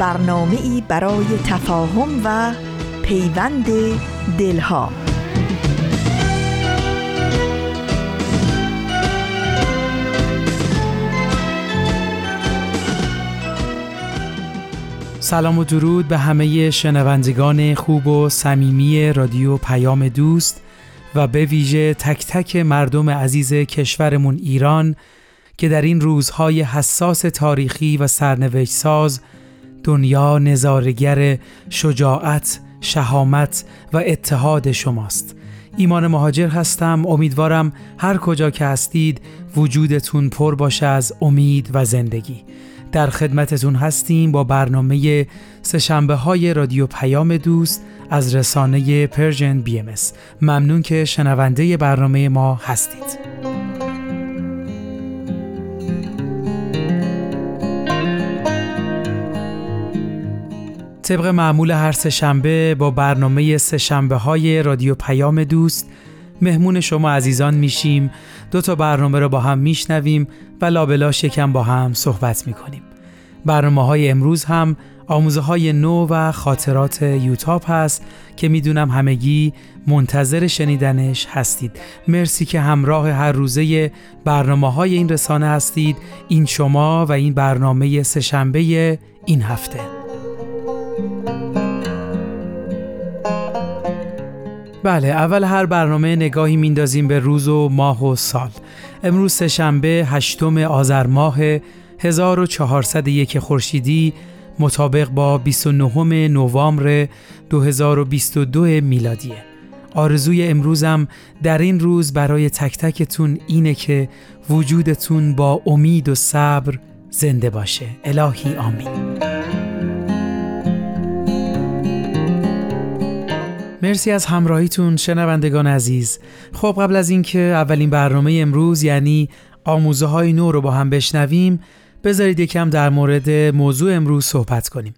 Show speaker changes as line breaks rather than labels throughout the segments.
برنامه ای برای تفاهم و پیوند دلها.
سلام و درود به همه شنوندگان خوب و صمیمی رادیو پیام دوست و به ویژه تک تک مردم عزیز کشورمون ایران که در این روزهای حساس تاریخی و سرنوشت ساز دنیا نظاره‌گر شجاعت، شهامت و اتحاد شماست. ایمان مهاجر هستم امیدوارم هر کجا که هستید وجودتون پر باشه از امید و زندگی. در خدمتتون هستیم با برنامه سه‌شنبه های رادیو پیام دوست از رسانه Persian BM ممنون که شنونده برنامه ما هستید. طبق معمول هر سهشنبه با برنامه سهشنبه های رادیو پیام دوست مهمون شما عزیزان میشیم. دو تا برنامه رو با هم میشنویم و لابلاش یکم با هم صحبت می‌کنیم. برنامه های امروز هم آموزه های نو و خاطرات یوتاپ هست که می‌دونم همگی منتظر شنیدنش هستید. مرسی که همراه هر روزه برنامه های این رسانه هستید. این شما و این برنامه سهشنبه این هفته. بله اول هر برنامه نگاهی میندازیم به روز و ماه و سال. امروز سهشنبه هشتم آذر ماه 1401 خورشیدی مطابق با 29 نوامبر 2022 میلادیه. آرزوی امروزم در این روز برای تک تکتون اینه که وجودتون با امید و صبر زنده باشه. الهی آمین. مرسی از همراهیتون شنوندگان عزیز. خب قبل از اینکه اولین برنامه امروز یعنی آموزه های نو رو با هم بشنویم بذارید یکم در مورد موضوع امروز صحبت کنیم.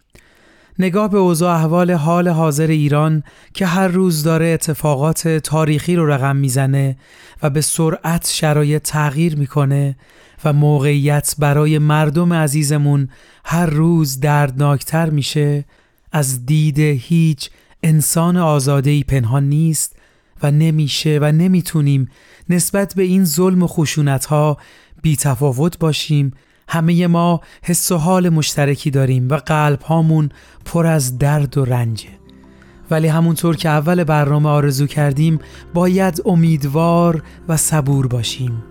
نگاه به اوضاع احوال حال حاضر ایران که هر روز داره اتفاقات تاریخی رو رقم می‌زنه و به سرعت شرایط تغییر می‌کنه و موقعیت برای مردم عزیزمون هر روز دردناکتر میشه از دید هیچ انسان آزادهی پنهان نیست و نمیشه و نمی‌تونیم نسبت به این ظلم و خشونت ها بی تفاوت باشیم. همه ما حس و حال مشترکی داریم و قلب هامون پر از درد و رنجه. ولی همونطور که اول برنامه آرزو کردیم باید امیدوار و صبور باشیم.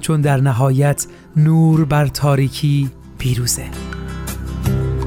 چون در نهایت نور بر تاریکی پیروزه.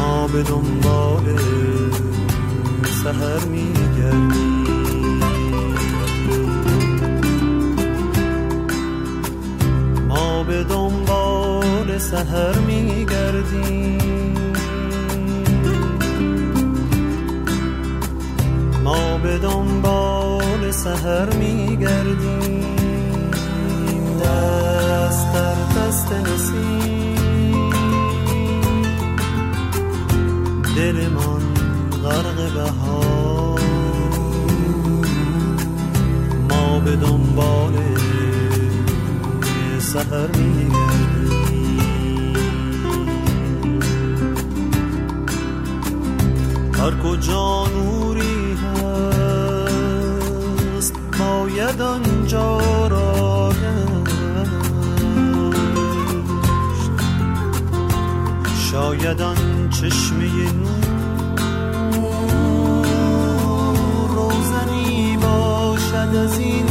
ما به دنبال سهر میگردی. ما به دنبال سهر میگردیم ما به دنبال سهر میگردیم دست در دست نسیم. دل من غرق بهار. ما به دنبال سهر میگردیم هر کجا نوری هست باید آنجا را شاید آن چشمه نور باشد از این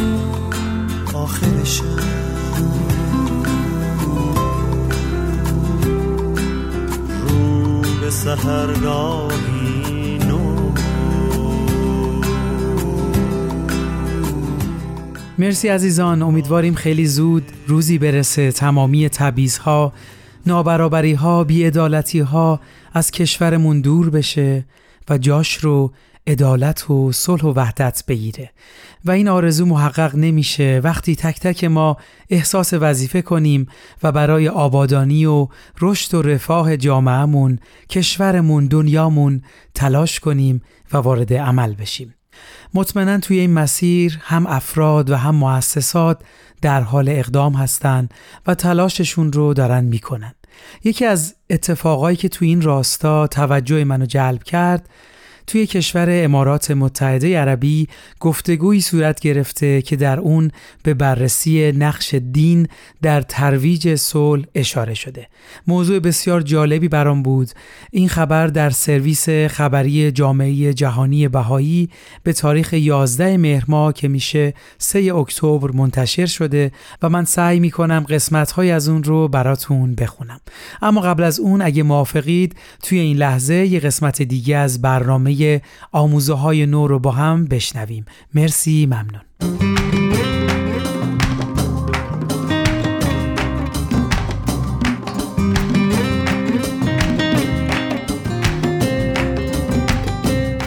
رو به سهرگاهی نو
مرسی عزیزان امیدواریم خیلی زود روزی برسه. تمامی تبعیضها نابرابری ها بیعدالتی ها از کشورمون دور بشه و جاش رو عدالت و صلح و وحدت بگیره و این آرزو محقق نمیشه وقتی تک تک ما احساس وظیفه کنیم و برای آبادانی و رشد و رفاه جامعهمون، کشورمون، دنیامون تلاش کنیم و وارد عمل بشیم. مطمئنا توی این مسیر هم افراد و هم مؤسسات در حال اقدام هستند و تلاششون رو دارن می‌کنن. یکی از اتفاقایی که توی این راستا توجه منو جلب کرد توی کشور امارات متحده عربی گفتگویی صورت گرفته که در اون به بررسی نقش دین در ترویج صلح اشاره شده. موضوع بسیار جالبی برام بود. این خبر در سرویس خبری جامعه جهانی بهایی به تاریخ 11 مهر ماه که میشه 3 اکتبر منتشر شده و من سعی می‌کنم قسمت‌های از اون رو براتون بخونم. اما قبل از اون اگه موافقید توی این لحظه یه قسمت دیگه از برنامه آموزه های نو رو با هم بشنویم. مرسی ممنون.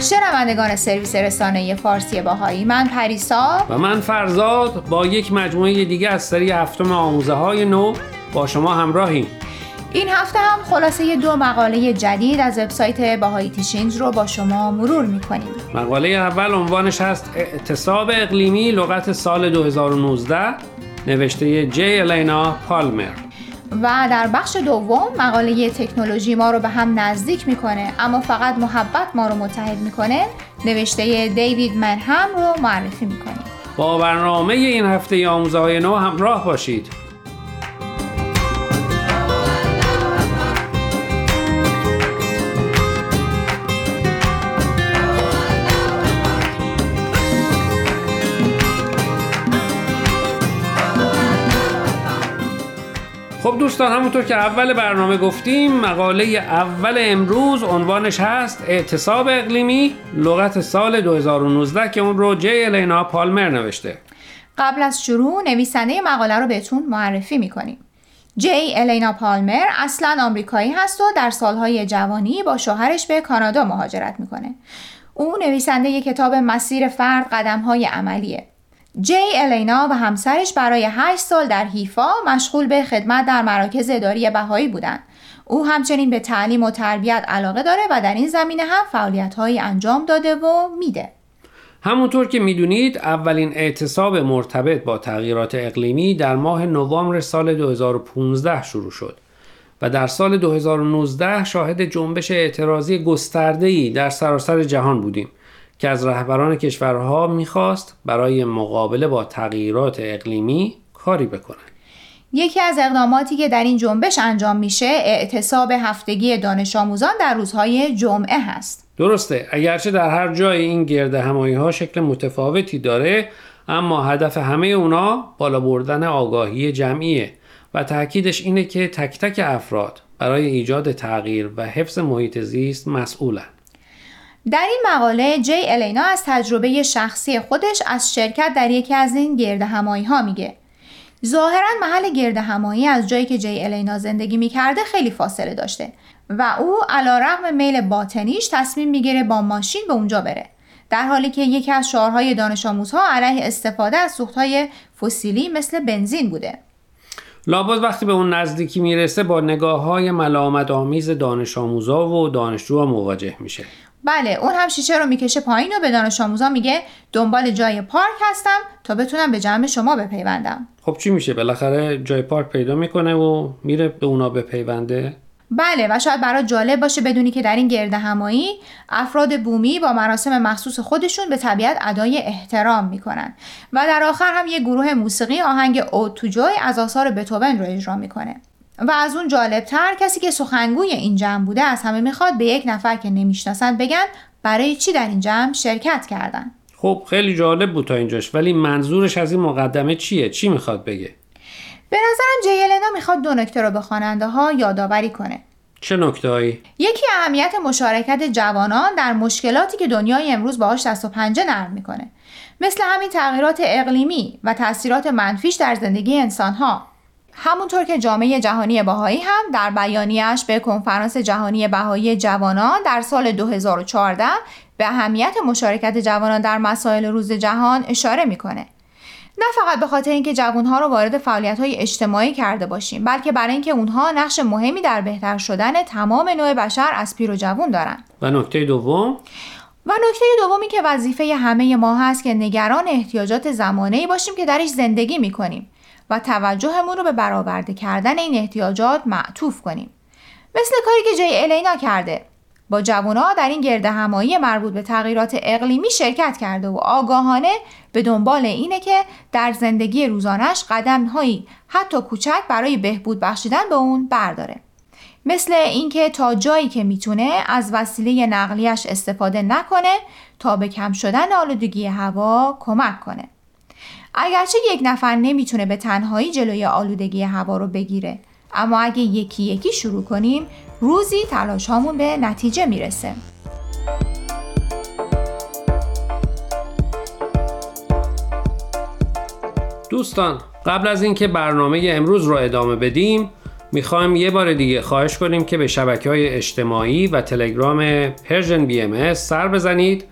شنوندگان سرویس رسانه فارسی باهایی من پریسا.
و من فرزاد با یک مجموعه دیگه از سری هفتم آموزه های نو با شما همراهیم.
این هفته هم خلاصه دو مقاله جدید از وبسایت باهایی تیشینگ رو با شما مرور می‌کنیم.
مقاله اول عنوانش هست اعتصاب اقلیمی لغت سال 2019 نوشته جی الینا پالمر.
و در بخش دوم مقاله تکنولوژی ما رو به هم نزدیک می‌کنه اما فقط محبت ما رو متحد می‌کنه نوشته دیوید منهم رو معرفی می‌کنیم.
با برنامه این هفته آموزه های نو همراه باشید. دوستان همونطور که اول برنامه گفتیم مقاله اول امروز عنوانش هست اعتصاب اقلیمی لغت سال 2019 که اون رو جی الینا پالمر نوشته.
قبل از شروع نویسنده مقاله رو بهتون معرفی می‌کنیم. جی الینا پالمر اصلا آمریکایی هست و در سالهای جوانی با شوهرش به کانادا مهاجرت می‌کنه. او نویسنده کتاب مسیر فرد قدمهای عملیه. جی الینا و همسرش برای 8 سال در حیفا مشغول به خدمت در مراکز اداری بهایی بودند. او همچنین به تعلیم و تربیت علاقه داره و در این زمینه هم فعالیت انجام داده و میده.
همونطور که می‌دونید اولین اعتصاب مرتبط با تغییرات اقلیمی در ماه نوامبر سال 2015 شروع شد و در سال 2019 شاهد جنبش اعتراضی گسترده‌ای در سراسر جهان بودیم که از رهبران کشورها می‌خواست برای مقابله با تغییرات اقلیمی کاری بکنند.
یکی از اقداماتی که در این جنبش انجام میشه اعتصاب هفتگی دانش آموزان در روزهای جمعه هست.
درسته اگرچه در هر جای این گرد همایی ها شکل متفاوتی داره اما هدف همه اونا بالا بردن آگاهی جمعیه و تاکیدش اینه که تک تک افراد برای ایجاد تغییر و حفظ محیط زیست مسئولن.
در این مقاله جی الینا از تجربه شخصی خودش از شرکت در یکی از این گرد همایی ها میگه. ظاهرا محل گرد همایی از جایی که جی الینا زندگی می‌کرده خیلی فاصله داشته و او علا رقم میل باطنیش تصمیم می‌گیره با ماشین به اونجا بره. در حالی که یکی از شعارهای دانش آموزها علیه استفاده از سوختهای فسیلی مثل بنزین بوده.
لابد وقتی به اون نزدیکی می‌رسه با نگاه های ملامت آمیز دانش آموزا و دانشجوها مواجه میشه.
بله اون هم شیشه رو می‌کشه پایین و به دانش آموزا میگه دنبال جای پارک هستم تا بتونم به جمع شما بپیوندم.
خب چی میشه؟ بالاخره جای پارک پیدا می‌کنه و میره به اونا بپیونده.
بله و شاید برای جالب باشه بدونی که در این گرد همایی افراد بومی با مراسم مخصوص خودشون به طبیعت ادای احترام می‌کنن. و در آخر هم یه گروه موسیقی آهنگ او تو جای از آثار بتوون رو اجرا می‌کنه. و از اون جالبتر کسی که سخنگوی این جمع بوده از همه می‌خواد به یک نفر که نمی‌شناسند بگن برای چی در این جمع شرکت کردن.
خب خیلی جالب بود تا اینجاش ولی منظورش از این مقدمه چیه؟ چی می‌خواد بگه؟
به نظرم جیلنا می‌خواد دو نکته رو به خواننده ها یادآوری کنه.
چه نکتهایی
یکی اهمیت مشارکت جوانان در مشکلاتی که دنیای امروز باهاش دست و پنجه نرم می‌کنه. مثل همین تغییرات اقلیمی و تاثیرات منفیش در زندگی انسانها. همونطور که جامعه جهانی بهایی هم در بیانیش به کنفرانس جهانی بهایی جوانان در سال 2014 به اهمیت مشارکت جوانان در مسائل روز جهان اشاره می‌کنه. نه فقط به خاطر اینکه جوانها رو وارد فعالیت های اجتماعی کرده باشیم بلکه برای اینکه اونها نقش مهمی در بهتر شدن تمام نوع بشر از پیر و جوان دارن.
و نکته دوم؟
و نکته دومی که وظیفه همه ما هست که نگران احتیاجات زمانه باشیم که درش زندگی می‌کنیم. و توجهمون رو به برآورده کردن این احتیاجات معطوف کنیم. مثل کاری که جی الینا کرده. با جوانها در این گرد همایی مربوط به تغییرات اقلیمی شرکت کرده و آگاهانه به دنبال اینه که در زندگی روزانش قدم هایی حتی کوچک برای بهبود بخشیدن به اون برداره. مثل اینکه تا جایی که می‌تونه از وسیله نقلیش استفاده نکنه تا به کم شدن آلودگی هوا کمک کنه. اگرچه یک نفر نمی‌تونه به تنهایی جلوی آلودگی هوا رو بگیره اما اگه یکی یکی شروع کنیم روزی تلاش هامون به نتیجه می‌رسه.
دوستان قبل از اینکه برنامه امروز رو ادامه بدیم می‌خوایم یه بار دیگه خواهش کنیم که به شبکه های اجتماعی و تلگرام Persian BM سر بزنید.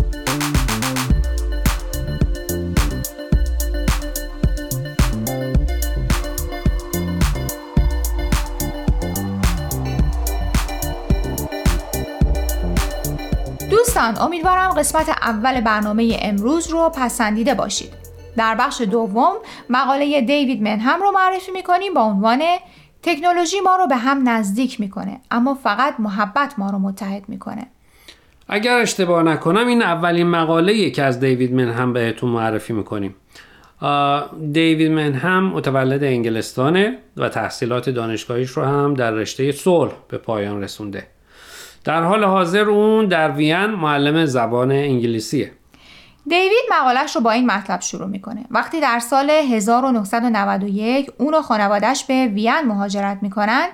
دوستان امیدوارم قسمت اول برنامه امروز رو پسندیده باشید. در بخش دوم مقاله دیوید منهم رو معرفی می‌کنیم با عنوان تکنولوژی ما رو به هم نزدیک می‌کنه اما فقط محبت ما رو متحد می‌کنه.
اگر اشتباه نکنم این اولین مقاله که از دیوید منهم بهتون معرفی می‌کنیم. دیوید منهم متولد انگلستانه و تحصیلات دانشگاهیش رو هم در رشته صلح به پایان رسونده. در حال حاضر اون در وین معلم زبان انگلیسیه.
دیوید مقالش رو با این مطلب شروع می‌کنه. وقتی در سال 1991 اون و خانوادش به وین مهاجرت می‌کنن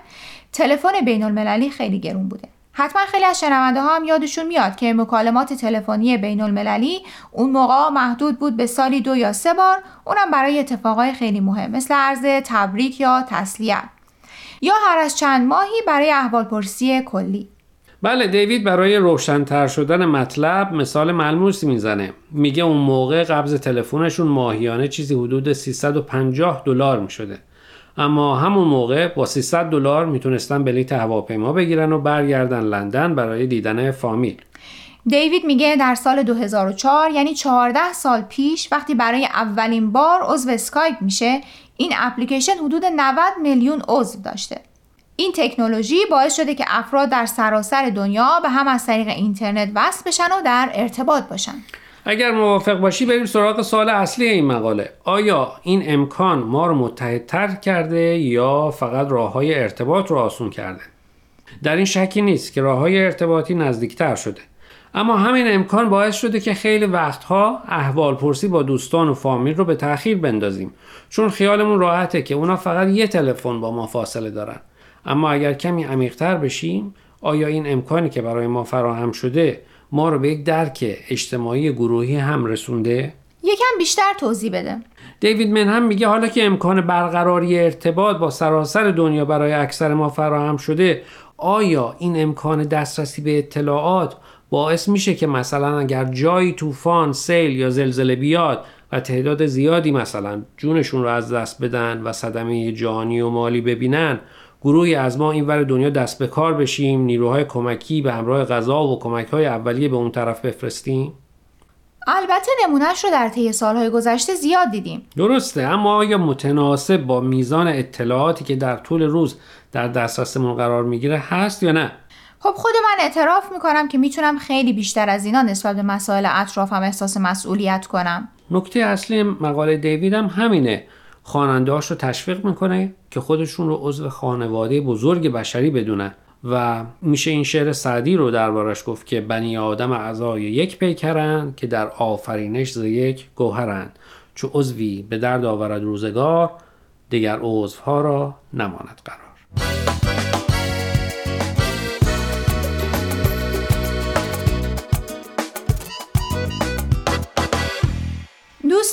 تلفن بین المللی خیلی گرون بوده. حتما خیلی از شنونده ها هم یادشون میاد که مکالمات تلفنی بین المللی اون موقع محدود بود به سالی دو یا سه بار اونم برای اتفاقای خیلی مهم مثل عرض تبریک یا تسلیت. یا هر از چند ماهی برای احوالپرسی کلی.
بله دیوید برای روشنتر شدن مطلب مثال ملموسی می‌زنه. میگه اون موقع قبض تلفنشون ماهیانه چیزی حدود 350 دلار می‌شده. اما همون موقع با 300 دلار می‌تونستن بلیت هواپیما بگیرن و برگردن لندن برای دیدن فامیل.
دیوید میگه در سال 2004 یعنی 14 سال پیش وقتی برای اولین بار عضو اسکایپ میشه این اپلیکیشن حدود 90 میلیون عضو داشته. این تکنولوژی باعث شده که افراد در سراسر دنیا به هم از طریق اینترنت وصل بشن و در ارتباط باشن.
اگر موافق باشی بریم سراغ سال اصلی این مقاله. آیا این امکان ما رو متحدتر کرده یا فقط راه های ارتباط رو آسون کرده؟ در این شکی نیست که راه های ارتباطی نزدیکتر شده. اما همین امکان باعث شده که خیلی وقتها احوال پرسی با دوستان و فامیل رو به تاخیر بندازیم. چون خیالمون راحته که اونا فقط یه تلفن با ما فاصله دارن. اما اگر کمی عمیقتر بشیم آیا این امکانی که برای ما فراهم شده ما رو به یک درک اجتماعی گروهی هم رسونده؟
یکم بیشتر توضیح بده
دیوید من هم میگه حالا که امکان برقراری ارتباط با سراسر دنیا برای اکثر ما فراهم شده آیا این امکان دسترسی به اطلاعات باعث میشه که مثلا اگر جایی طوفان، سیل یا زلزله بیاد و تعداد زیادی مثلا جونشون رو از دست بدن و صدمه جانی و مالی ببینن گروهی از ما اینور دنیا دست به کار بشیم نیروهای کمکی به همراه غذا و کمک های اولیه به اون طرف بفرستیم؟
البته نمونهش رو در طی سالهای گذشته زیاد دیدیم.
درسته اما آیا متناسب با میزان اطلاعاتی که در طول روز در دسترسمون قرار می‌گیره هست یا نه؟
خب خود من اعتراف می‌کنم که می‌تونم خیلی بیشتر از اینا نسبت به مسائل اطرافم احساس مسئولیت کنم.
نکته اصلی مقاله دیوید هم همینه. خواننده‌هاش رو تشویق می‌کنه که خودشون رو عضو خانواده بزرگ بشری بدونن. و میشه این شعر سعدی رو دربارش گفت که بنی آدم اعضای یک پیکرند که در آفرینش ز یک گوهرند چو عضوی به درد آورد روزگار دیگر عضوها را نماند قرار.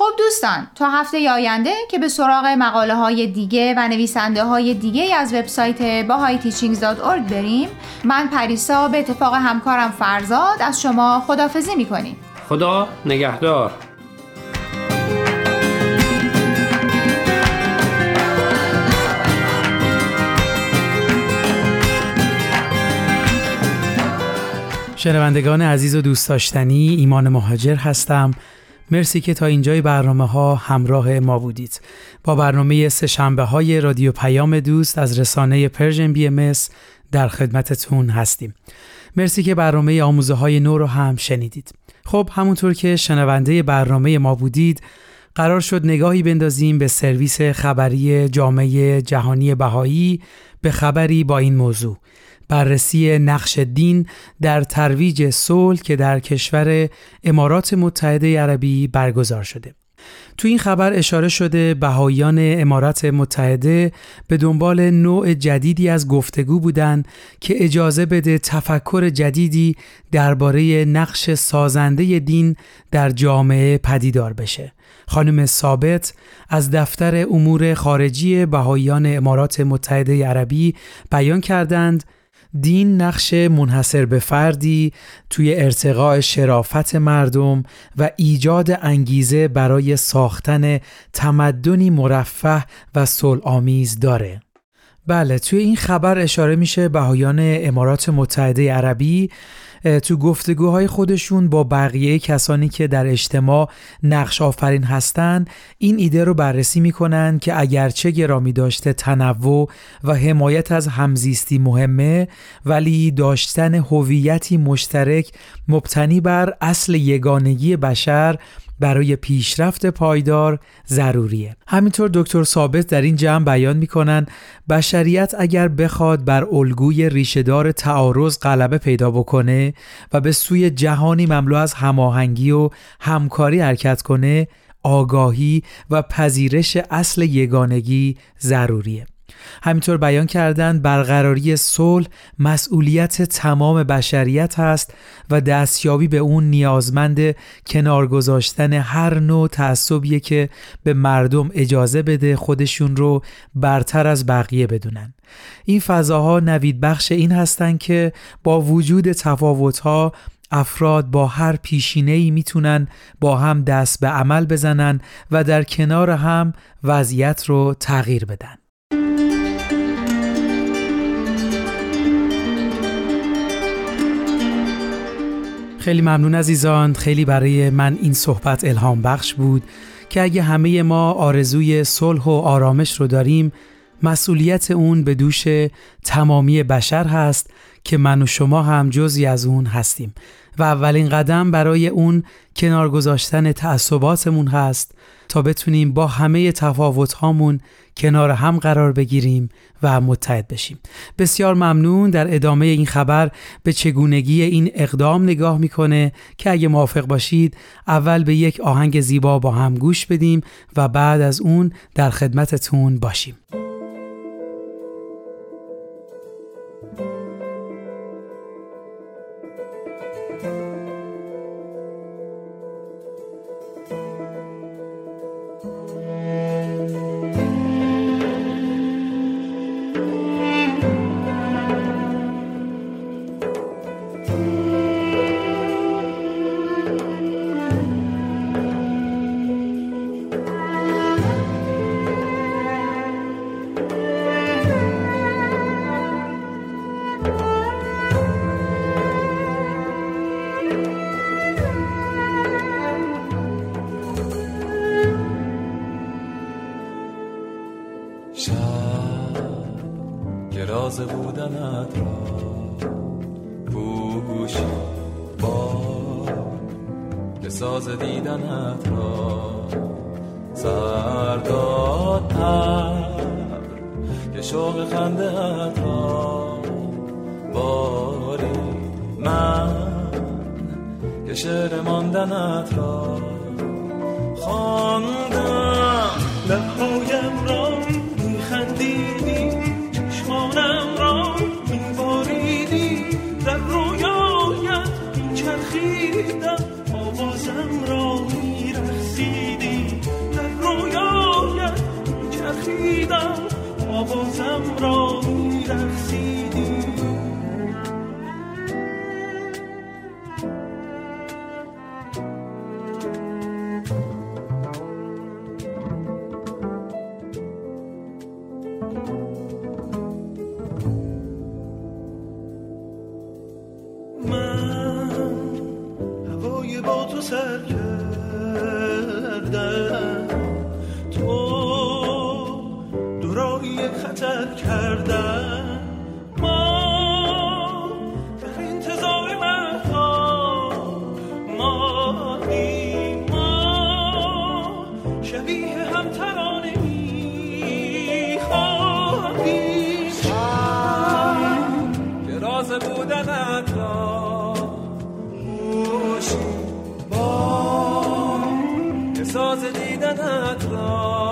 خب دوستان تا هفته آینده که به سراغ مقاله های دیگه و نویسنده های دیگه از وبسایت bahayteachings.org بریم من پریسا به اتفاق همکارم فرزاد از شما خدافزی می‌کنیم.
خدا نگهدار.
شنوندگان عزیز و دوست داشتنی ایمان مهاجر هستم. مرسی که تا اینجای برنامه ها همراه ما بودید. با برنامه سه شنبه های رادیو پیام دوست از رسانه Persian BM در خدمتتون هستیم. مرسی که برنامه آموزه های نو رو هم شنیدید. خب همونطور که شنونده برنامه ما بودید قرار شد نگاهی بندازیم به سرویس خبری جامعه جهانی بهایی به خبری با این موضوع بررسی نقش دین در ترویج صلح که در کشور امارات متحده عربی برگزار شده. تو این خبر اشاره شده بهاییان امارات متحده به دنبال نوع جدیدی از گفتگو بودند که اجازه بده تفکر جدیدی درباره نقش سازنده دین در جامعه پدیدار بشه. خانم ثابت از دفتر امور خارجی بهاییان امارات متحده عربی بیان کردند دین نقش منحصر به فردی توی ارتقاء شرافت مردم و ایجاد انگیزه برای ساختن تمدنی مرفه و صلح آمیز داره. بله توی این خبر اشاره میشه بهایان امارات متحده عربی تو گفتگوهای خودشون با بقیه کسانی که در اجتماع نقش آفرین هستن این ایده رو بررسی می‌کنن که اگرچه گرامی داشته تنوع و حمایت از همزیستی مهمه ولی داشتن هویتی مشترک مبتنی بر اصل یگانگی بشر برای پیشرفت پایدار ضروریه. همینطور دکتر ثابت در این جمع بیان می‌کنن بشریت اگر بخواد بر الگوی ریشهدار تعارض غلبه پیدا بکنه و به سوی جهانی مملو از هماهنگی و همکاری حرکت کنه آگاهی و پذیرش اصل یگانگی ضروریه. همینطور بیان کردند برقراری صلح مسئولیت تمام بشریت است و دستیابی به اون نیازمند کنار گذاشتن هر نوع تعصبیه که به مردم اجازه بده خودشون رو برتر از بقیه بدونن این فضاها نوید بخش این هستند که با وجود تفاوتها افراد با هر پیشینه ای می‌تونن با هم دست به عمل بزنن و در کنار هم وضعیت رو تغییر بدن. خیلی ممنون عزیزان. خیلی برای من این صحبت الهام بخش بود که اگه همه ما آرزوی صلح و آرامش رو داریم
مسئولیت اون به دوش تمامی بشر هست که من و شما هم جزی از اون هستیم. و اولین قدم برای اون کنار گذاشتن تعصباتمون هست تا بتونیم با همه تفاوت هامون کنار هم قرار بگیریم و متحد بشیم. بسیار ممنون در ادامه این خبر به چگونگی این اقدام نگاه می‌کنه که اگه موافق باشید اول به یک آهنگ زیبا با هم گوش بدیم و بعد از اون در خدمتتون باشیم. شوق خنده اتا باری من که شعر ماندنت را خواندم. لبهایم را میخندیدی چشمانم را میباریدی. در رویایت میچرخیدم آوازم را میرخسیدی در رویایت میچرخیدم sembrou دیدنت را.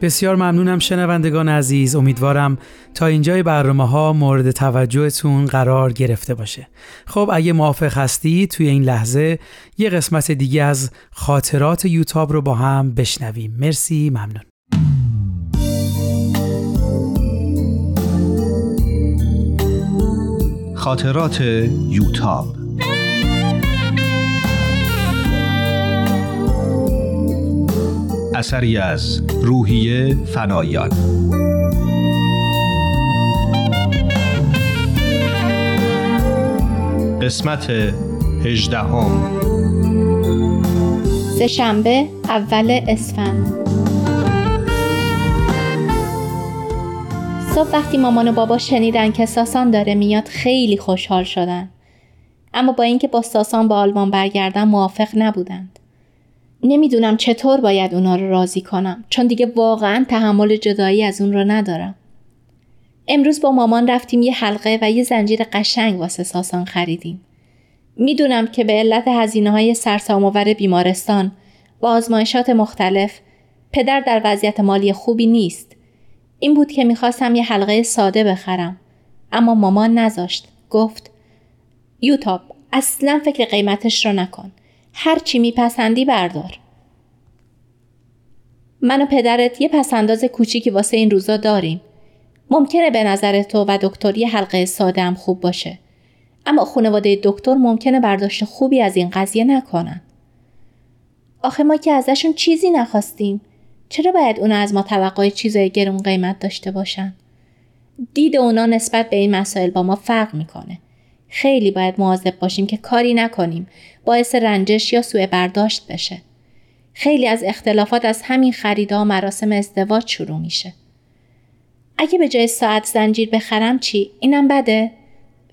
بسیار ممنونم شنوندگان عزیز. امیدوارم تا اینجای برنامه ها مورد توجهتون قرار گرفته باشه. خب اگه موافق هستی توی این لحظه یه قسمت دیگه از خاطرات یوتاب رو با هم بشنویم. مرسی ممنون.
خاطرات یوتاب اثری از روحیه فنایان. قسمت هجدهم.
سهشنبه اول اسفند. صبح وقتی مامان و بابا شنیدن که ساسان داره میاد خیلی خوشحال شدن. اما با اینکه با ساسان به آلمان برگردن موافق نبودند. نمی‌دونم چطور باید اونا رو راضی کنم چون دیگه واقعا تحمل جدایی از اون رو ندارم. امروز با مامان رفتیم یه حلقه و یه زنجیر قشنگ واسه ساسان خریدیم. می‌دونم که به علت هزینه های سرسام‌آور بیمارستان و آزمایشات مختلف پدر در وضعیت مالی خوبی نیست. این بود که می‌خواستم یه حلقه ساده بخرم. اما مامان نذاشت. گفت یوتاب اصلا فکر قیمتش رو نکن. هر چی میپسندی بردار. من و پدرت یه پسنداز کوچیکی واسه این روزا داریم. ممکنه به نظر تو و دکتر یه حلقه ساده هم خوب باشه. اما خانواده دکتر ممکنه برداشت خوبی از این قضیه نکنن. آخه ما که ازشون چیزی نخواستیم. چرا باید اونا از ما توقع چیزای گرون قیمت داشته باشن؟ دید اونا نسبت به این مسائل با ما فرق می‌کنه. خیلی باید مواظب باشیم که کاری نکنیم باعث رنجش یا سوء برداشت بشه. خیلی از اختلافات از همین خریدها و مراسم ازدواج شروع میشه. اگه به جای ساعت زنجیر بخرم چی؟ اینم بده؟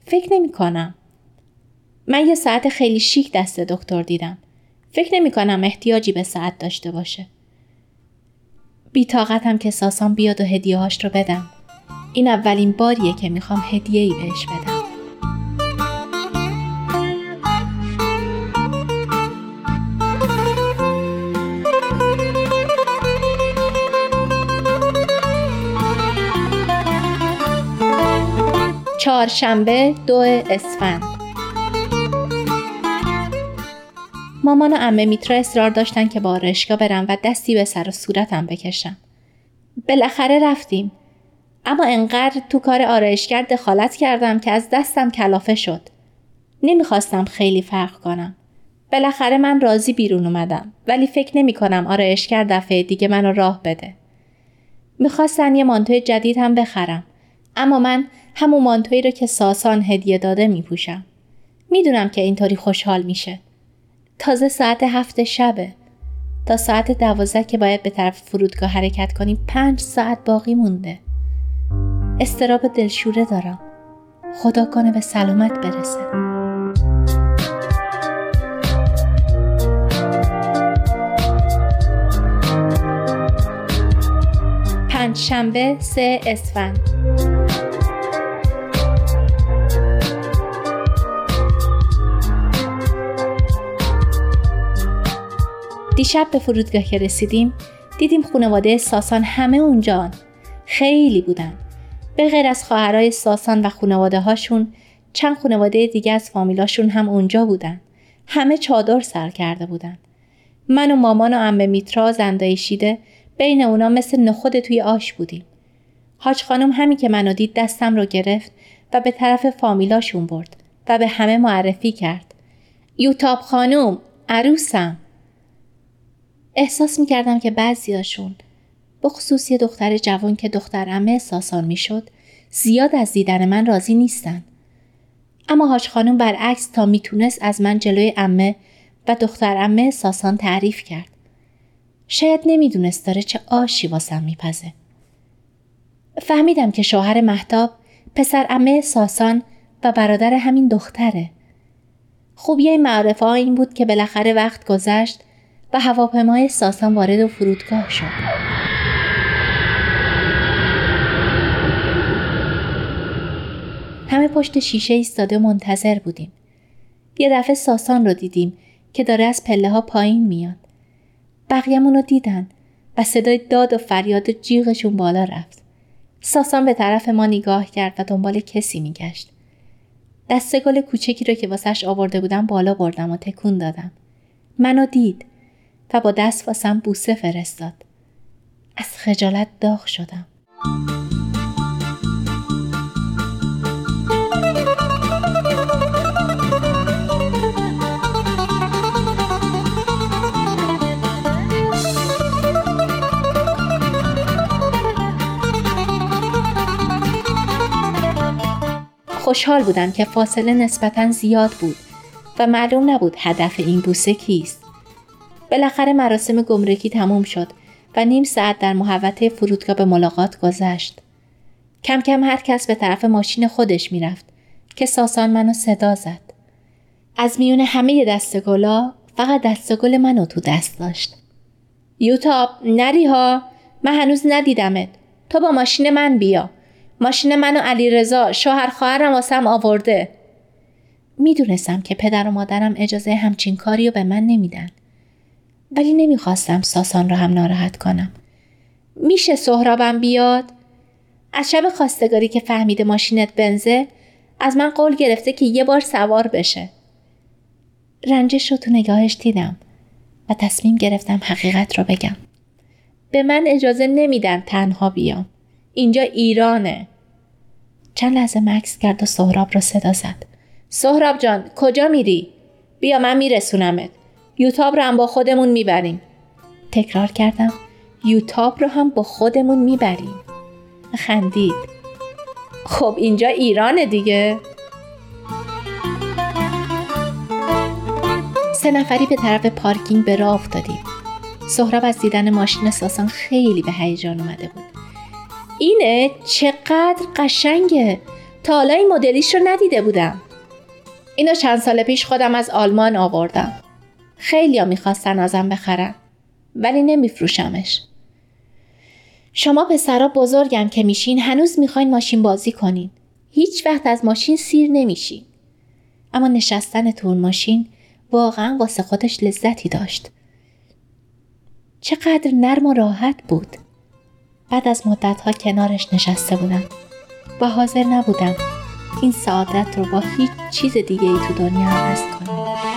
فکر نمی کنم. من یه ساعت خیلی شیک دست دکتر دیدم. فکر نمی کنم احتیاجی به ساعت داشته باشه. بیتاقتم که ساسان بیاد و هدیه هاش رو بدم. این اولین باریه که می‌خوام هدیه ای بهش بدم. چهارشنبه دو اسفند مامان و امه میترا اصرار داشتن که با آرایشگاه برم و دستی به سر و صورتم بکشم. بالاخره رفتیم. اما انقدر تو کار آرایشگر دخالت کردم که از دستم کلافه شد. نمی‌خواستم خیلی فرق کنم. بالاخره من راضی بیرون اومدم ولی فکر نمی کنم آرایشگر دفعه دیگه منو راه بده. می‌خواستن یه مانتوی جدید هم بخرم. اما من همون مانتویی رو که ساسان هدیه داده می پوشم. می‌دونم که اینطوری خوشحال میشه. تازه ساعت هفت شبه. تا ساعت دوازده که باید به طرف فرودگاه حرکت کنیم پنج ساعت باقی مونده. استراب دلشوره دارم. خدا کنه به سلامت برسه. پنج شنبه سه اسفند دیشب به فرودگاه که رسیدیم دیدیم خانواده ساسان همه اونجان خیلی بودن. به غیر از خواهرای ساسان و خانواده هاشون چند خانواده دیگه از فامیلاشون هم اونجا بودن. همه چادر سر کرده بودن. من و مامان و عمه میترا زندایی شیده بین اونا مثل نخود توی آش بودیم. حاج خانم همی که منو دید دستم رو گرفت و به طرف فامیلاشون برد و به همه معرفی کرد. یوتاب خانم عروسم. احساس می‌کردم که بعضیاشون بخصوص یه دختر جوان که دختر امه ساسان می‌شد زیاد از دیدن من راضی نیستن. اما هاش خانم برعکس تا می‌تونست از من جلوی امه و دختر امه ساسان تعریف کرد. شاید نمی‌دونست داره چه آشی واسم میپزه. فهمیدم که شوهر محتاب پسر امه ساسان و برادر همین دختره. خوبیه معرفه ها این بود که بالاخره وقت گذشت و هواپیمای ساسان وارد و فرودگاه شد. همه پشت شیشه ایستاده منتظر بودیم. یه دفعه ساسان رو دیدیم که داره از پله ها پایین میاد. بقیهمون رو دیدن و صدای داد و فریاد جیغشون بالا رفت. ساسان به طرف ما نگاه کرد و دنبال کسی میگشت. دسته گل کوچکی رو که واسش آورده بودم بالا بردم و تکون دادم. منو دید و با دست واسم بوسه فرستاد. از خجالت داغ شدم. خوشحال بودم که فاصله نسبتا زیاد بود و معلوم نبود هدف این بوسه کیست. بالاخره مراسم گمرکی تموم شد و نیم ساعت در محوطه فرودگاه به ملاقات گذشت. کم کم هر کس به طرف ماشین خودش می‌رفت که ساسان منو صدا زد. از میون همه دستگلا فقط دست گل منو تو دست داشت. یوتاب نری ها من هنوز ندیدمت. تو با ماشین من بیا. ماشین من و علی رضا شوهر خواهرم واسم آورده. می‌دونستم که پدر و مادرم اجازه همچین کاری رو به من نمیدن. ولی نمی‌خواستم ساسان رو هم ناراحت کنم. میشه سهرابم بیاد؟ از شب خواستگاری که فهمیده ماشینت بنزه از من قول گرفته که یه بار سوار بشه. رنجش رو تو نگاهش دیدم و تصمیم گرفتم حقیقت رو بگم. به من اجازه نمیدن تنها بیام. اینجا ایرانه. چند لحظه مکس کرد و سهراب رو صدا زد. سهراب جان کجا میری؟ بیا من میرسونمت. یوتاب رو هم با خودمون می‌بریم. تکرار کردم. یوتاب رو هم با خودمون می‌بریم. خندید. خب اینجا ایرانه دیگه. سه نفری به طرف پارکینگ به راه افتادیم. سهراب از دیدن ماشین ساسان خیلی به هیجان اومده بود. اینه؟ چقدر قشنگه. تا حالا این مدلیش رو ندیده بودم. اینو چند سال پیش خودم از آلمان آوردم. خیلی ها می‌خواستن ازم بخرن ولی نمیفروشمش. شما پسرا بزرگم که میشین هنوز می‌خواین ماشین بازی کنین. هیچ وقت از ماشین سیر نمیشین. اما نشستن تو ماشین واقعا واسه خودش لذتی داشت. چقدر نرم و راحت بود. بعد از مدتها کنارش نشسته بودم. و حاضر نبودم این سعادت رو با هیچ چیز دیگه ای تو دنیا عوض کنم.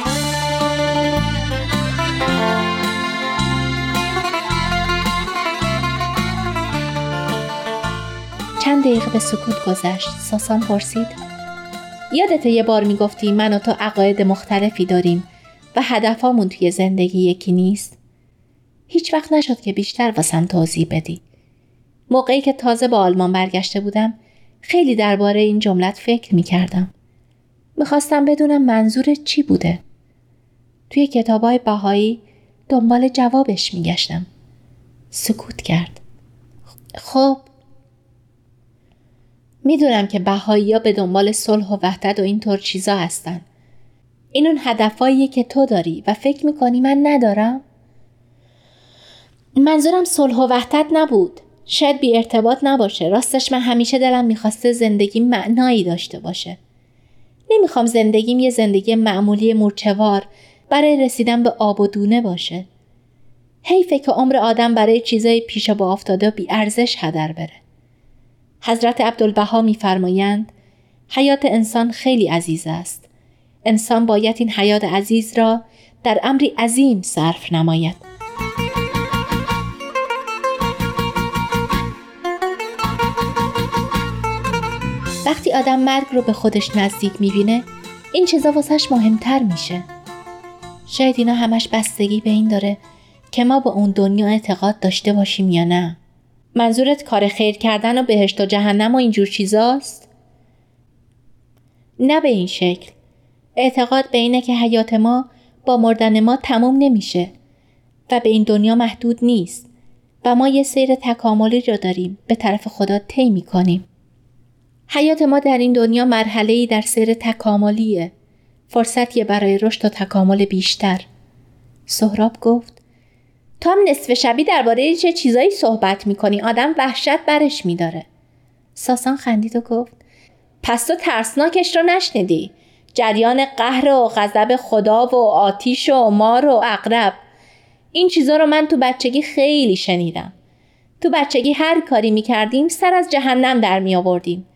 چند دقیقه به سکوت گذشت ساسان پرسید یادت یه بار می‌گفتی من و تو عقاید مختلفی داریم و هدفامون توی زندگی یکی نیست هیچ وقت نشد که بیشتر واسم توضیح بدی موقعی که تازه با آلمان برگشته بودم خیلی درباره این جملت فکر می کردم. می‌خواستم بدونم منظور چی بوده. توی کتابای بهایی دنبال جوابش میگشتم. سکوت کرد. خب می‌دونم که بهایی ها به دنبال صلح و وحدت و اینطور چیزا هستن. این اون هدفهاییه که تو داری و فکر می‌کنی من ندارم؟ منظورم صلح و وحدت نبود. شاید بی ارتباط نباشه. راستش من همیشه دلم می‌خواسته زندگی معنایی داشته باشه. نمی‌خوام زندگیم یه زندگی معمولی مورچوار برای رسیدن به آب و دونه باشه. حیفه که عمر آدم برای چیزای پیش با افتاده بی ارزش هدر بره. حضرت عبدالبها میفرمایند حیات انسان خیلی عزیز است. انسان باید این حیات عزیز را در امری عظیم صرف نماید. وقتی آدم مرگ رو به خودش نزدیک می‌بینه این چیزا واسهش مهمتر میشه. شاید اینا همش بستگی به این داره که ما با اون دنیا اعتقاد داشته باشیم یا نه. منظورت کار خیر کردن و بهشت و جهنم و اینجور چیزاست؟ نه به این شکل. اعتقاد به اینه که حیات ما با مردن ما تموم نمیشه و به این دنیا محدود نیست و ما یه سیر تکاملی رو داریم به طرف خدا طی می‌کنیم. حیات ما در این دنیا مرحله ای در سیر تکاملیه. فرصتیه برای رشد و تکامل بیشتر. سهراب گفت تو هم نصف شبی درباره چه چیزایی صحبت می‌کنی آدم وحشت برش میداره. ساسان خندید و گفت پس تو ترسناکش رو نشنیدی. جریان قهر و غضب خدا و آتیش و مار و اقرب این چیزا رو من تو بچگی خیلی شنیدم. تو بچگی هر کاری می‌کردیم سر از جهنم در می آوردیم.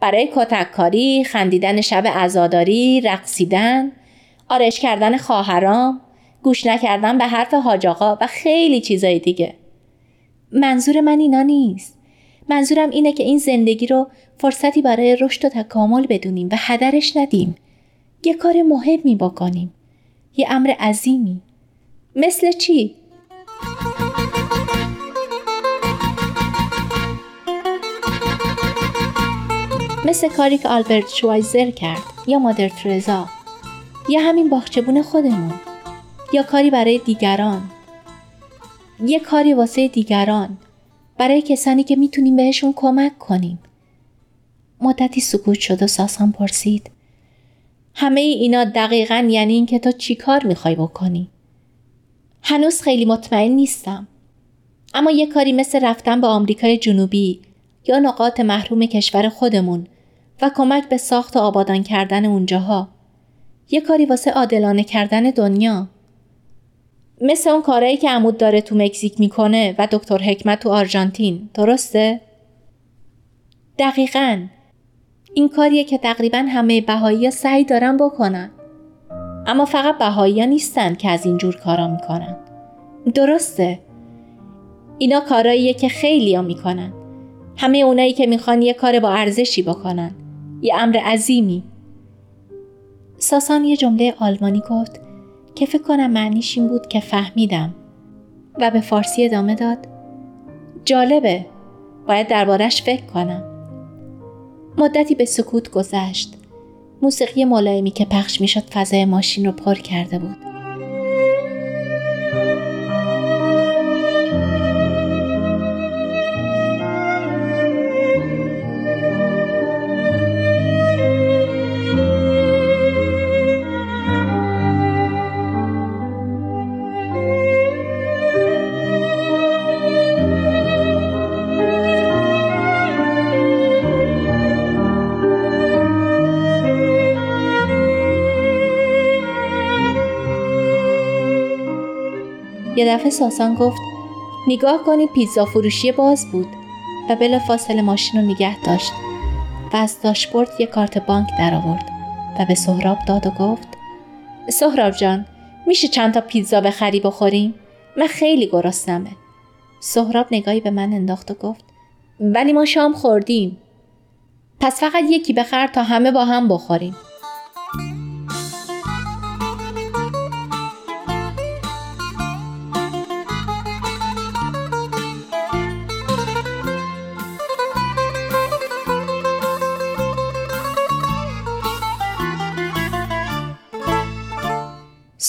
برای کتککاری، خندیدن شب عزاداری، رقصیدن، آرش کردن خواهرام، گوش نکردن به حرف حاج آقا و خیلی چیزای دیگه. منظور من اینا نیست. منظورم اینه که این زندگی رو فرصتی برای رشد و تکامل بدونیم و هدرش ندیم. یه کار مهمی بکنیم. یه امر عظیمی. مثل چی؟ مثل کاری که آلبرت شوایزر کرد یا مادر ترزا یا همین باغچبون خودمون یا کاری برای دیگران. یه کاری واسه دیگران. برای کسانی که می‌تونیم بهشون کمک کنیم. مدتی سکوت شد و ساسان پرسید. همه اینا دقیقا یعنی اینکه تو چی کار می‌خوای بکنی؟ هنوز خیلی مطمئن نیستم. اما یه کاری مثل رفتن به آمریکای جنوبی یا نقاط محروم کشور خودمون و کمک به ساخت و آبادان کردن اونجاها. یه کاری واسه عادلانه کردن دنیا. مثل اون کارهایی که عمود داره تو مکزیک می‌کنه و دکتر حکمت تو آرژانتین درسته؟ دقیقا. این کاریه که تقریبا همه بهایی سعی دارن بکنن. اما فقط بهایی ها نیستن که از اینجور کارا می‌کنن. درسته. اینا کاراییه که خیلی ها می‌کنن. همه اونایی که می‌خوان یه کار با ارزشی بکنن. یه امر عظیمی. ساسان یه جمله آلمانی گفت که فکر کنم معنیش این بود که فهمیدم. و به فارسی ادامه داد جالبه باید دربارش فکر کنم. مدتی به سکوت گذشت. موسیقی ملایمی که پخش می‌شد فضای ماشین رو پر کرده بود. دفعه ساسان گفت نگاه کنید پیتزا فروشی باز بود و بلا فاصله ماشین رو نگه داشت و از داشبورد یه کارت بانک در آورد و به سهراب داد و گفت سهراب جان میشه چند تا پیتزا بخری بخوریم؟ من خیلی گرسنمه. سهراب نگاهی به من انداخت و گفت ولی ما شام خوردیم. پس فقط یکی بخر تا همه با هم بخوریم.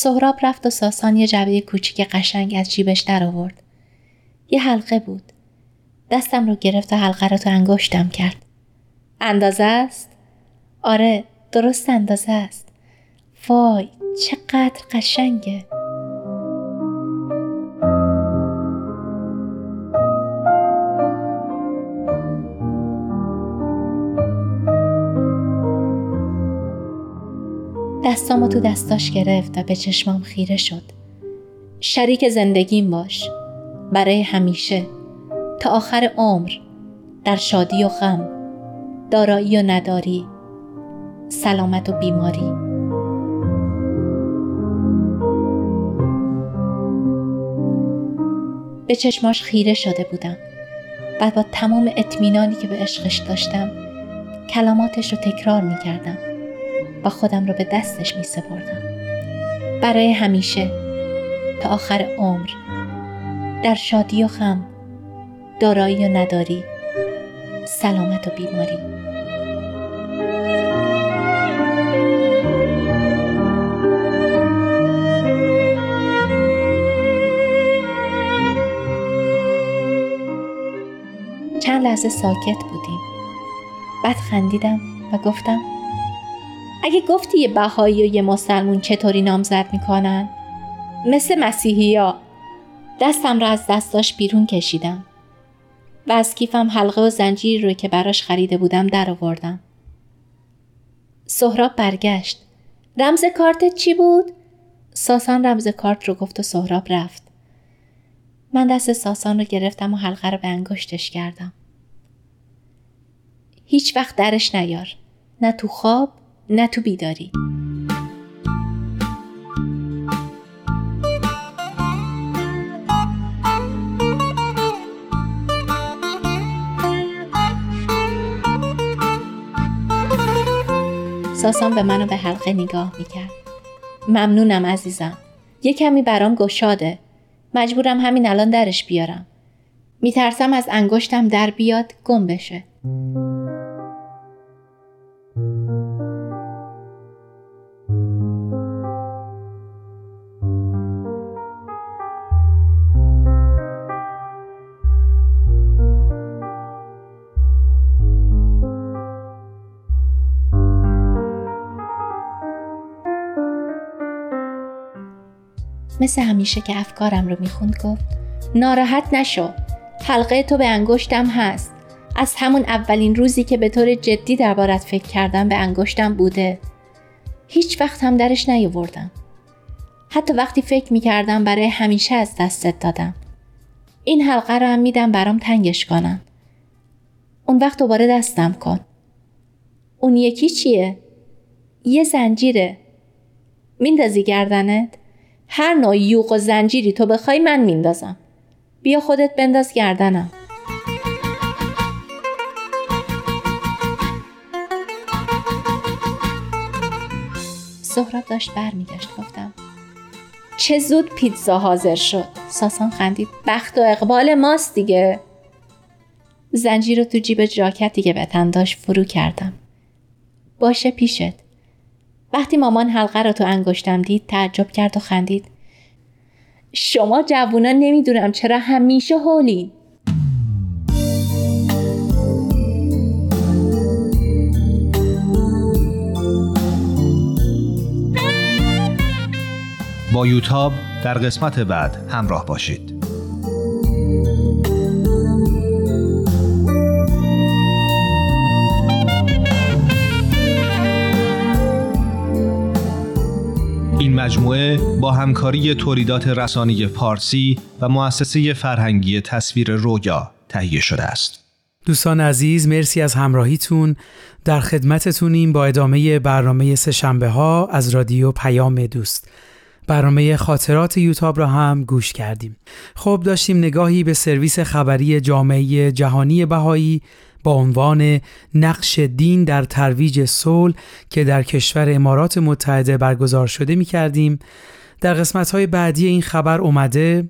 سهراب رفت و ساسان یه جعبه کوچیک قشنگ از جیبش در آورد. یه حلقه بود. دستم رو گرفت و حلقه رو تو انگشتم کرد. اندازه است؟ آره درست اندازه است. وای چقدر قشنگه. دستامو تو دستاش گرفت و به چشمام خیره شد. شریک زندگیم باش. برای همیشه. تا آخر عمر. در شادی و غم. دارایی و نداری. سلامت و بیماری. به چشماش خیره شده بودم. بعد با تمام اطمینانی که به عشقش داشتم کلماتش رو تکرار می کردم. و خودم رو به دستش می سپردم. برای همیشه تا آخر عمر در شادی و خم دارایی و نداری سلامت و بیماری چند لحظه ساکت بودیم بعد خندیدم و گفتم اگه گفتی یه بهایی و یه مسلمون چطوری نامزد می‌کنن؟ مثل مسیحی ها. دستم را از دستاش بیرون کشیدم و از کیفم حلقه و زنجیر رو که براش خریده بودم در آوردم. سهراب برگشت. رمز کارتت چی بود؟ ساسان رمز کارت رو گفت و سهراب رفت. من دست ساسان رو گرفتم و حلقه رو به انگشتش کردم. هیچ وقت درش نیار. نه تو خواب نه تو بیداری. ساسان به منو به حلقه نگاه می‌کرد. ممنونم عزیزم. یه کمی برام گشاده. مجبورم همین الان درش بیارم. میترسم از انگشتم در بیاد گم بشه. مثل همیشه که افکارم رو می‌خوند گفت ناراحت نشو. حلقه تو به انگشتم هست. از همون اولین روزی که به طور جدی دربارت فکر کردم به انگشتم بوده. هیچ وقت هم درش نیاوردم. حتی وقتی فکر می‌کردم برای همیشه از دستت دادم. این حلقه رو هم میدم برام تنگش کنم. اون وقت دوباره دستم کن. اون یکی چیه؟ یه زنجیره. میندازی گردنت؟ هر نوع یوق و زنجیری تو بخوای من میندازم. بیا خودت بنداز گردنم. سهراب داشت برمیگشت گفتم چه زود پیتزا حاضر شد. ساسان خندید بخت و اقبال ماست دیگه. زنجیر رو تو جیب جاکتی که به داشت فرو کردم. باشه پیشت. وقتی مامان حلقه رو تو انگشتم دید تعجب کرد و خندید. شما جوونا نمی‌دونم چرا همیشه هولین
با یوتاب در قسمت بعد همراه باشید. مجموعه با همکاری تولیدات رسانی فارسی و مؤسسه فرهنگی تصویر رویا تهیه شده است.
دوستان عزیز مرسی از همراهیتون. در خدمتتونیم با ادامه برنامه سهشنبه ها از رادیو پیام دوست. برنامه خاطرات یوتاب را هم گوش کردیم. خب داشتیم نگاهی به سرویس خبری جامعه جهانی بهایی با عنوان نقش دین در ترویج صلح که در کشور امارات متحده برگزار شده می کردیم. در قسمت های بعدی این خبر اومده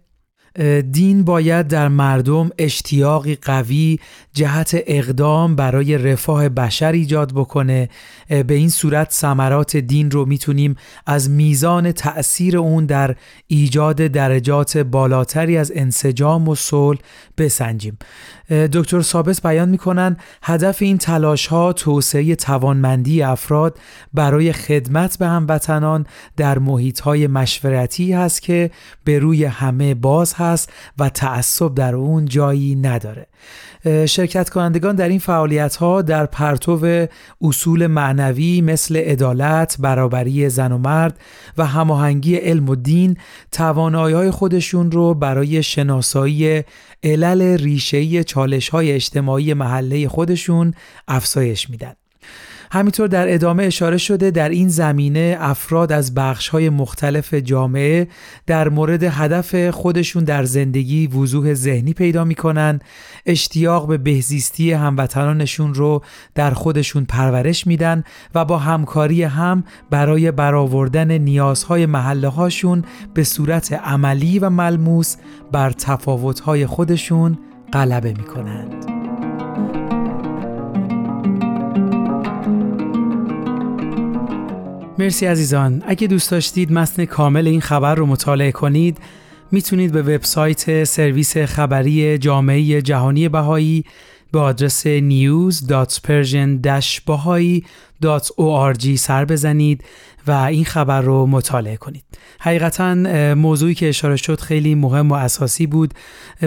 دین باید در مردم اشتیاقی قوی جهت اقدام برای رفاه بشر ایجاد بکنه به این صورت ثمرات دین رو می‌تونیم از میزان تأثیر اون در ایجاد درجات بالاتری از انسجام و صلح بسنجیم دکتر ثابت بیان می‌کنن هدف این تلاش ها توسعه توانمندی افراد برای خدمت به هموطنان در محیط های مشورتی هست که به روی همه باز هست و تعصب در اون جایی نداره. شرکت کنندگان در این فعالیت ها در پرتو اصول معنوی مثل عدالت، برابری زن و مرد و هماهنگی علم و دین توانایی های خودشون رو برای شناسایی علل ریشه‌ای چالش های اجتماعی محله خودشون افزایش میدن. همینطور در ادامه اشاره شده در این زمینه افراد از بخش های مختلف جامعه در مورد هدف خودشون در زندگی وضوح ذهنی پیدا می‌کنن اشتیاق به بهزیستی هموطنانشون رو در خودشون پرورش میدن و با همکاری هم برای برآوردن نیازهای محله هاشون به صورت عملی و ملموس بر تفاوتهای خودشون غلبه می‌کنند. مرسی عزیزان. اگه دوست داشتید متن کامل این خبر رو مطالعه کنید می‌تونید به وبسایت سرویس خبری جامعه جهانی بهایی به آدرس news.persian-bahai.org سر بزنید. و این خبر رو مطالعه کنید. حقیقتا موضوعی که اشاره شد خیلی مهم و اساسی بود.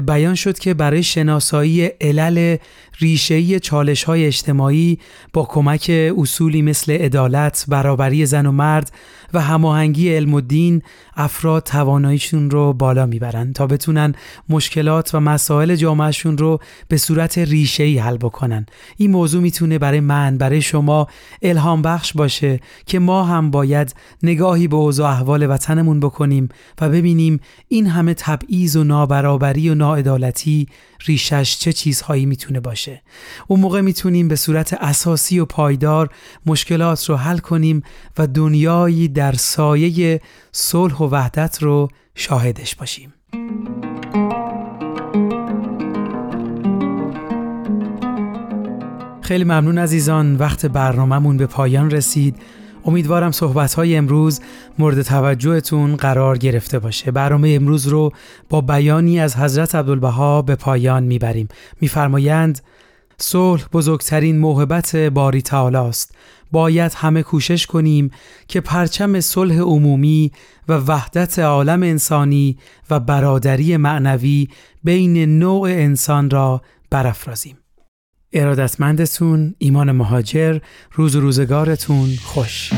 بیان شد که برای شناسایی علل ریشه‌ای چالش های اجتماعی با کمک اصولی مثل عدالت، برابری زن و مرد و هماهنگی علم و دین افراد تواناییشون رو بالا می‌برن تا بتونن مشکلات و مسائل جامعهشون رو به صورت ریشه‌ای حل بکنن. این موضوع می‌تونه برای من برای شما الهام بخش باشه که ما هم باید نگاهی به اوضاع احوال وطنمون بکنیم و ببینیم این همه تبعیض و نابرابری و ناعدالتی ریشش چه چیزهایی می‌تونه باشه. اون موقع می‌تونیم به صورت اساسی و پایدار مشکلات رو حل کنیم و دنیایی در سایه صلح و وحدت رو شاهدش باشیم. خیلی ممنون عزیزان وقت برنامهمون به پایان رسید. امیدوارم صحبت های امروز مورد توجهتون قرار گرفته باشه. برنامه امروز رو با بیانی از حضرت عبدالبها به پایان می‌بریم. میفرمایند صلح بزرگترین موهبت باری تعالی است باید همه کوشش کنیم که پرچم صلح عمومی و وحدت عالم انسانی و برادری معنوی بین نوع انسان را برافرازیم. ارادتمندتون ایمان مهاجر روز و روزگارتون خوش